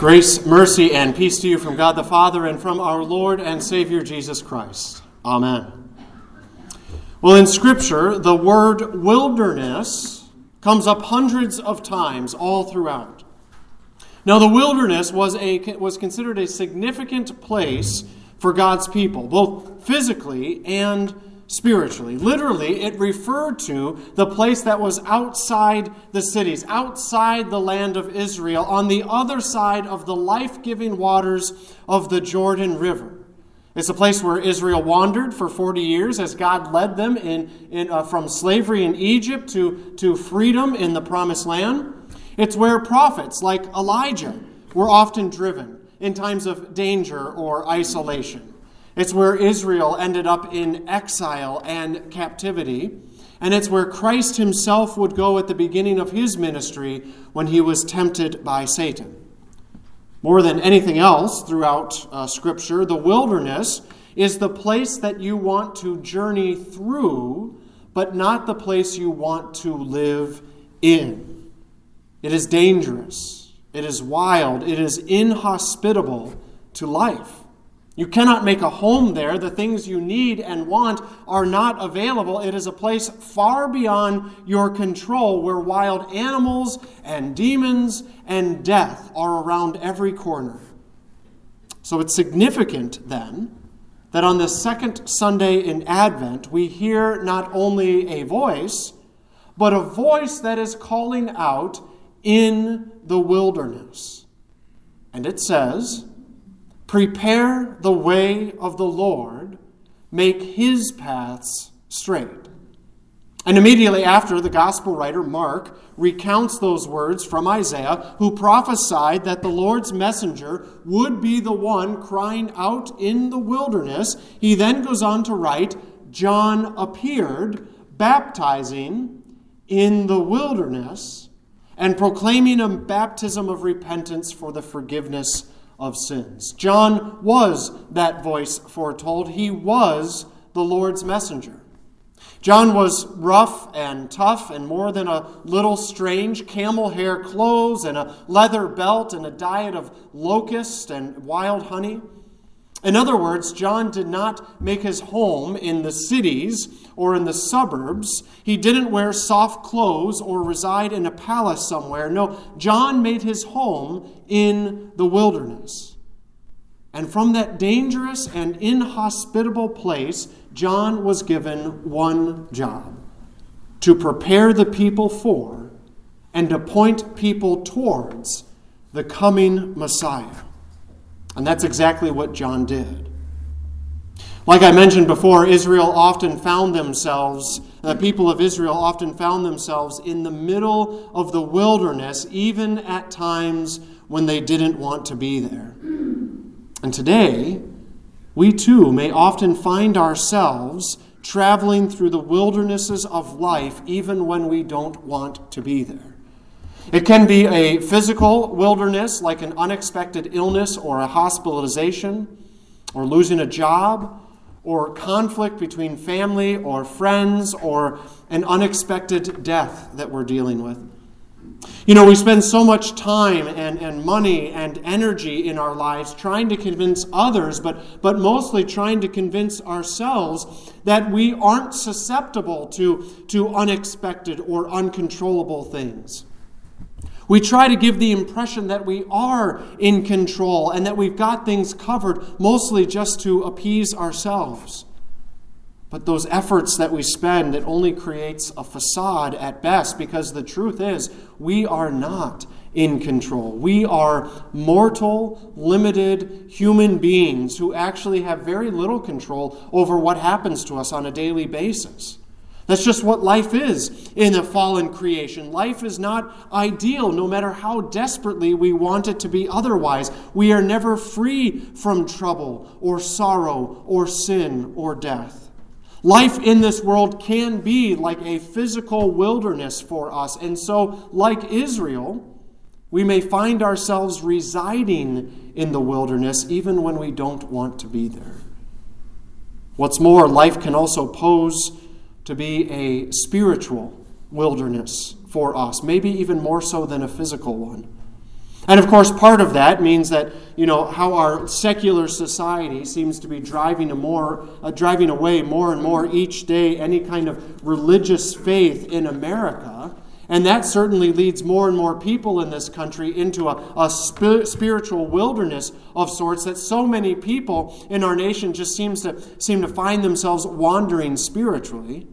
Grace, mercy, and peace to you from God the Father and from our Lord and Savior Jesus Christ. Amen. Well, in Scripture, the word wilderness comes up hundreds of times all throughout. Now, the wilderness was, a, was considered a significant place for God's people, both physically and spiritually. Literally, it referred to the place that was outside the cities, outside the land of Israel, on the other side of the life giving waters of the Jordan River. It's a place where Israel wandered for 40 years as God led them in, in, uh, from slavery in Egypt to, to freedom in the Promised Land. It's where prophets like Elijah were often driven in times of danger or isolation. It's where Israel ended up in exile and captivity. And it's where Christ himself would go at the beginning of his ministry when he was tempted by Satan. More than anything else throughout uh, Scripture, the wilderness is the place that you want to journey through, but not the place you want to live in. It is dangerous, it is wild, it is inhospitable to life. You cannot make a home there. The things you need and want are not available. It is a place far beyond your control where wild animals and demons and death are around every corner. So it's significant then that on the second Sunday in Advent, we hear not only a voice, but a voice that is calling out in the wilderness. And it says, Prepare the way of the Lord, make his paths straight. And immediately after, the gospel writer Mark recounts those words from Isaiah, who prophesied that the Lord's messenger would be the one crying out in the wilderness. He then goes on to write John appeared, baptizing in the wilderness and proclaiming a baptism of repentance for the forgiveness of sins. John was that voice foretold. He was the Lord's messenger. John was rough and tough and more than a little strange, camel hair clothes and a leather belt and a diet of locust and wild honey. In other words, John did not make his home in the cities or in the suburbs. He didn't wear soft clothes or reside in a palace somewhere. No, John made his home in the wilderness. And from that dangerous and inhospitable place, John was given one job to prepare the people for and to point people towards the coming Messiah. And that's exactly what John did. Like I mentioned before, Israel often found themselves, the people of Israel often found themselves in the middle of the wilderness, even at times when they didn't want to be there. And today, we too may often find ourselves traveling through the wildernesses of life, even when we don't want to be there. It can be a physical wilderness, like an unexpected illness or a hospitalization, or losing a job, or conflict between family or friends, or an unexpected death that we're dealing with. You know, we spend so much time and, and money and energy in our lives trying to convince others, but, but mostly trying to convince ourselves that we aren't susceptible to, to unexpected or uncontrollable things. We try to give the impression that we are in control and that we've got things covered, mostly just to appease ourselves. But those efforts that we spend, it only creates a facade at best because the truth is we are not in control. We are mortal, limited human beings who actually have very little control over what happens to us on a daily basis. That's just what life is in a fallen creation. Life is not ideal, no matter how desperately we want it to be otherwise. We are never free from trouble or sorrow or sin or death. Life in this world can be like a physical wilderness for us. And so, like Israel, we may find ourselves residing in the wilderness even when we don't want to be there. What's more, life can also pose to be a spiritual wilderness for us, maybe even more so than a physical one. And of course, part of that means that, you know, how our secular society seems to be driving, more, uh, driving away more and more each day any kind of religious faith in America. And that certainly leads more and more people in this country into a, a spiritual wilderness of sorts that so many people in our nation just seems to, seem to find themselves wandering spiritually.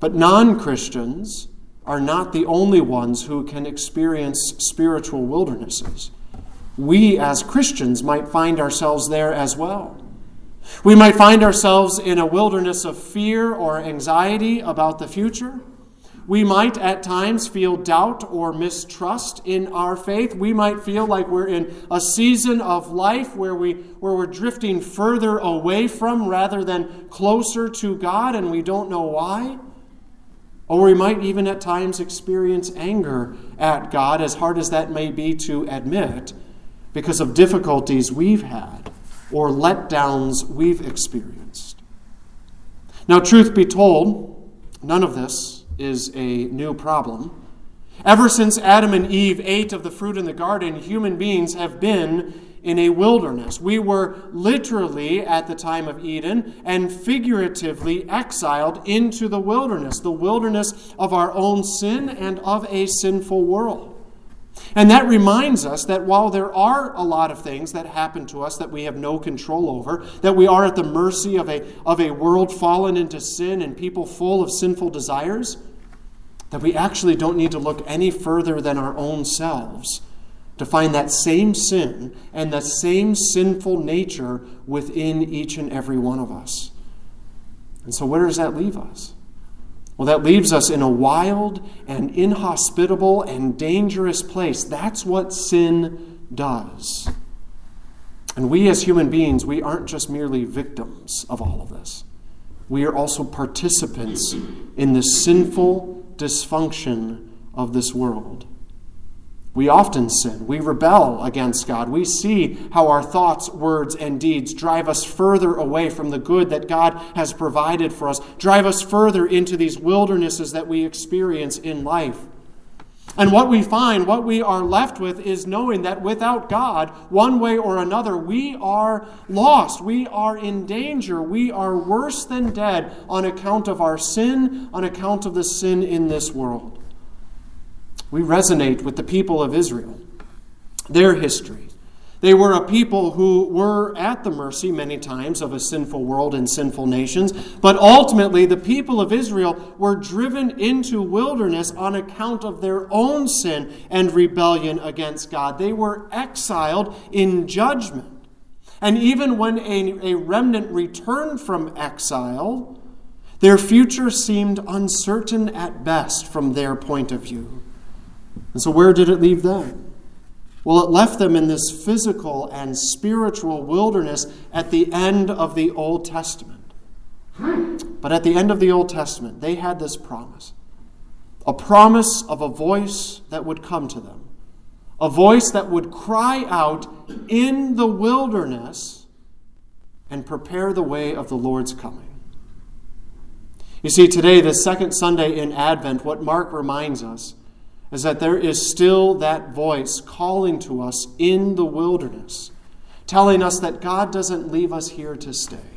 But non Christians, are not the only ones who can experience spiritual wildernesses. We, as Christians, might find ourselves there as well. We might find ourselves in a wilderness of fear or anxiety about the future. We might at times feel doubt or mistrust in our faith. We might feel like we're in a season of life where, we, where we're drifting further away from rather than closer to God, and we don't know why. Or we might even at times experience anger at God, as hard as that may be to admit, because of difficulties we've had or letdowns we've experienced. Now, truth be told, none of this is a new problem. Ever since Adam and Eve ate of the fruit in the garden, human beings have been in a wilderness. We were literally, at the time of Eden, and figuratively exiled into the wilderness, the wilderness of our own sin and of a sinful world. And that reminds us that while there are a lot of things that happen to us that we have no control over, that we are at the mercy of a, of a world fallen into sin and people full of sinful desires, that we actually don't need to look any further than our own selves to find that same sin and that same sinful nature within each and every one of us. And so, where does that leave us? Well, that leaves us in a wild and inhospitable and dangerous place. That's what sin does. And we, as human beings, we aren't just merely victims of all of this. We are also participants in the sinful dysfunction of this world. We often sin. We rebel against God. We see how our thoughts, words, and deeds drive us further away from the good that God has provided for us, drive us further into these wildernesses that we experience in life. And what we find, what we are left with, is knowing that without God, one way or another, we are lost. We are in danger. We are worse than dead on account of our sin, on account of the sin in this world. We resonate with the people of Israel, their history. They were a people who were at the mercy many times of a sinful world and sinful nations, but ultimately the people of Israel were driven into wilderness on account of their own sin and rebellion against God. They were exiled in judgment. And even when a, a remnant returned from exile, their future seemed uncertain at best from their point of view. And so, where did it leave them? Well, it left them in this physical and spiritual wilderness at the end of the Old Testament. But at the end of the Old Testament, they had this promise a promise of a voice that would come to them, a voice that would cry out in the wilderness and prepare the way of the Lord's coming. You see, today, the second Sunday in Advent, what Mark reminds us is that there is still that voice calling to us in the wilderness, telling us that God doesn't leave us here to stay.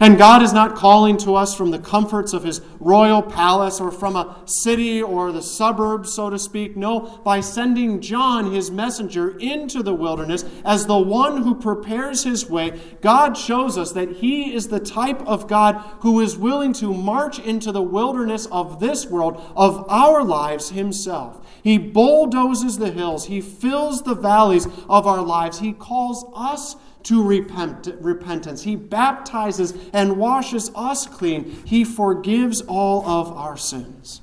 And God is not calling to us from the comforts of his royal palace or from a city or the suburbs, so to speak. No, by sending John, his messenger, into the wilderness as the one who prepares his way, God shows us that he is the type of God who is willing to march into the wilderness of this world, of our lives himself. He bulldozes the hills, he fills the valleys of our lives, he calls us to repent, repentance. He baptizes and washes us clean. He forgives all of our sins.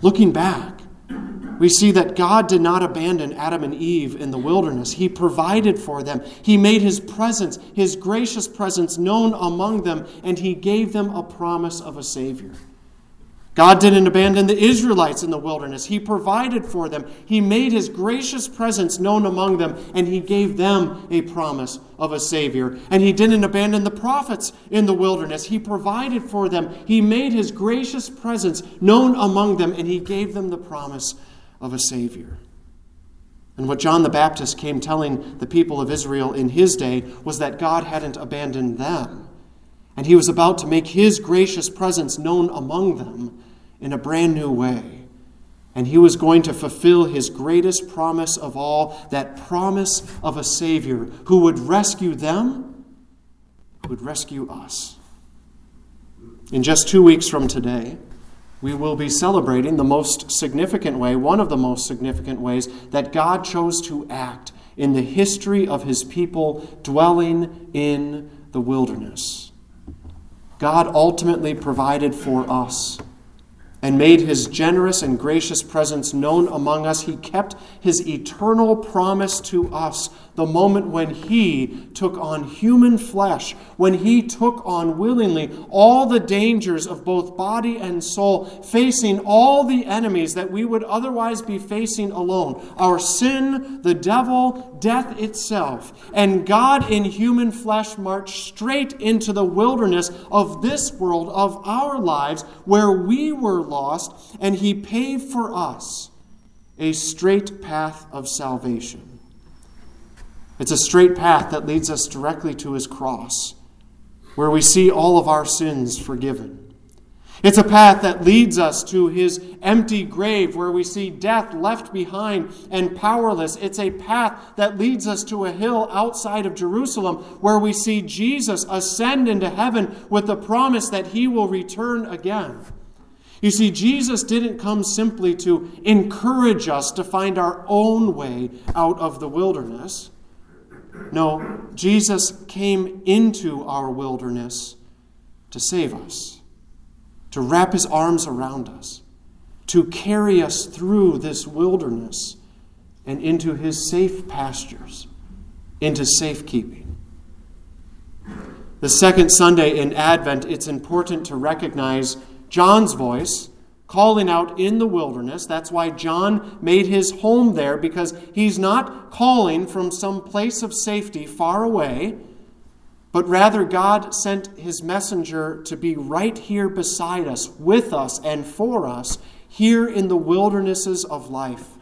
Looking back, we see that God did not abandon Adam and Eve in the wilderness. He provided for them. He made His presence, His gracious presence, known among them, and He gave them a promise of a Savior. God didn't abandon the Israelites in the wilderness. He provided for them. He made his gracious presence known among them, and he gave them a promise of a Savior. And he didn't abandon the prophets in the wilderness. He provided for them. He made his gracious presence known among them, and he gave them the promise of a Savior. And what John the Baptist came telling the people of Israel in his day was that God hadn't abandoned them. And he was about to make his gracious presence known among them in a brand new way. And he was going to fulfill his greatest promise of all that promise of a Savior who would rescue them, who would rescue us. In just two weeks from today, we will be celebrating the most significant way, one of the most significant ways that God chose to act in the history of his people dwelling in the wilderness. God ultimately provided for us and made his generous and gracious presence known among us, he kept his eternal promise to us the moment when he took on human flesh, when he took on willingly all the dangers of both body and soul, facing all the enemies that we would otherwise be facing alone our sin, the devil, death itself. And God in human flesh marched straight into the wilderness of this world, of our lives, where we were lost, and he paved for us a straight path of salvation. It's a straight path that leads us directly to his cross, where we see all of our sins forgiven. It's a path that leads us to his empty grave, where we see death left behind and powerless. It's a path that leads us to a hill outside of Jerusalem, where we see Jesus ascend into heaven with the promise that he will return again. You see, Jesus didn't come simply to encourage us to find our own way out of the wilderness. No, Jesus came into our wilderness to save us, to wrap his arms around us, to carry us through this wilderness and into his safe pastures, into safekeeping. The second Sunday in Advent, it's important to recognize John's voice calling out in the wilderness. That's why John made his home there, because he's not calling from some place of safety far away, but rather God sent his messenger to be right here beside us, with us, and for us, here in the wildernesses of life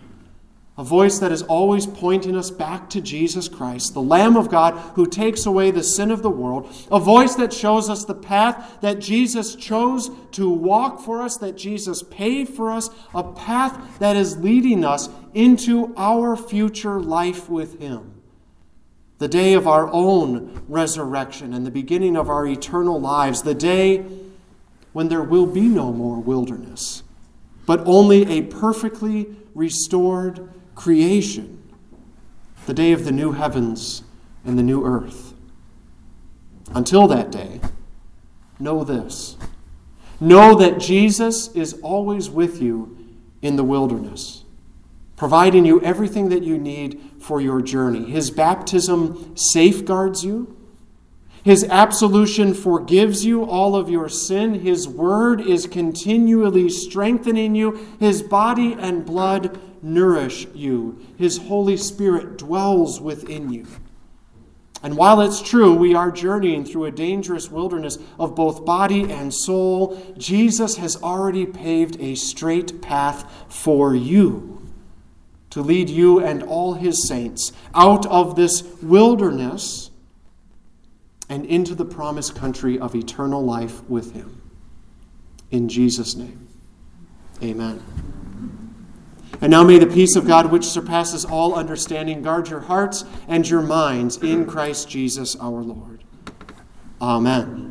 a voice that is always pointing us back to Jesus Christ, the Lamb of God who takes away the sin of the world, a voice that shows us the path that Jesus chose to walk for us, that Jesus paid for us, a path that is leading us into our future life with Him. The day of our own resurrection and the beginning of our eternal lives, the day when there will be no more wilderness, but only a perfectly restored creation, the day of the new heavens and the new earth. Until that day, know this know that Jesus is always with you in the wilderness, providing you everything that you need for your journey. His baptism safeguards you. His absolution forgives you all of your sin. His word is continually strengthening you. His body and blood nourish you. His Holy Spirit dwells within you. And while it's true we are journeying through a dangerous wilderness of both body and soul, Jesus has already paved a straight path for you to lead you and all his saints out of this wilderness and into the promised country of eternal life with him. In Jesus' name, amen. And now may the peace of God, which surpasses all understanding, guard your hearts and your minds in Christ Jesus our Lord. Amen.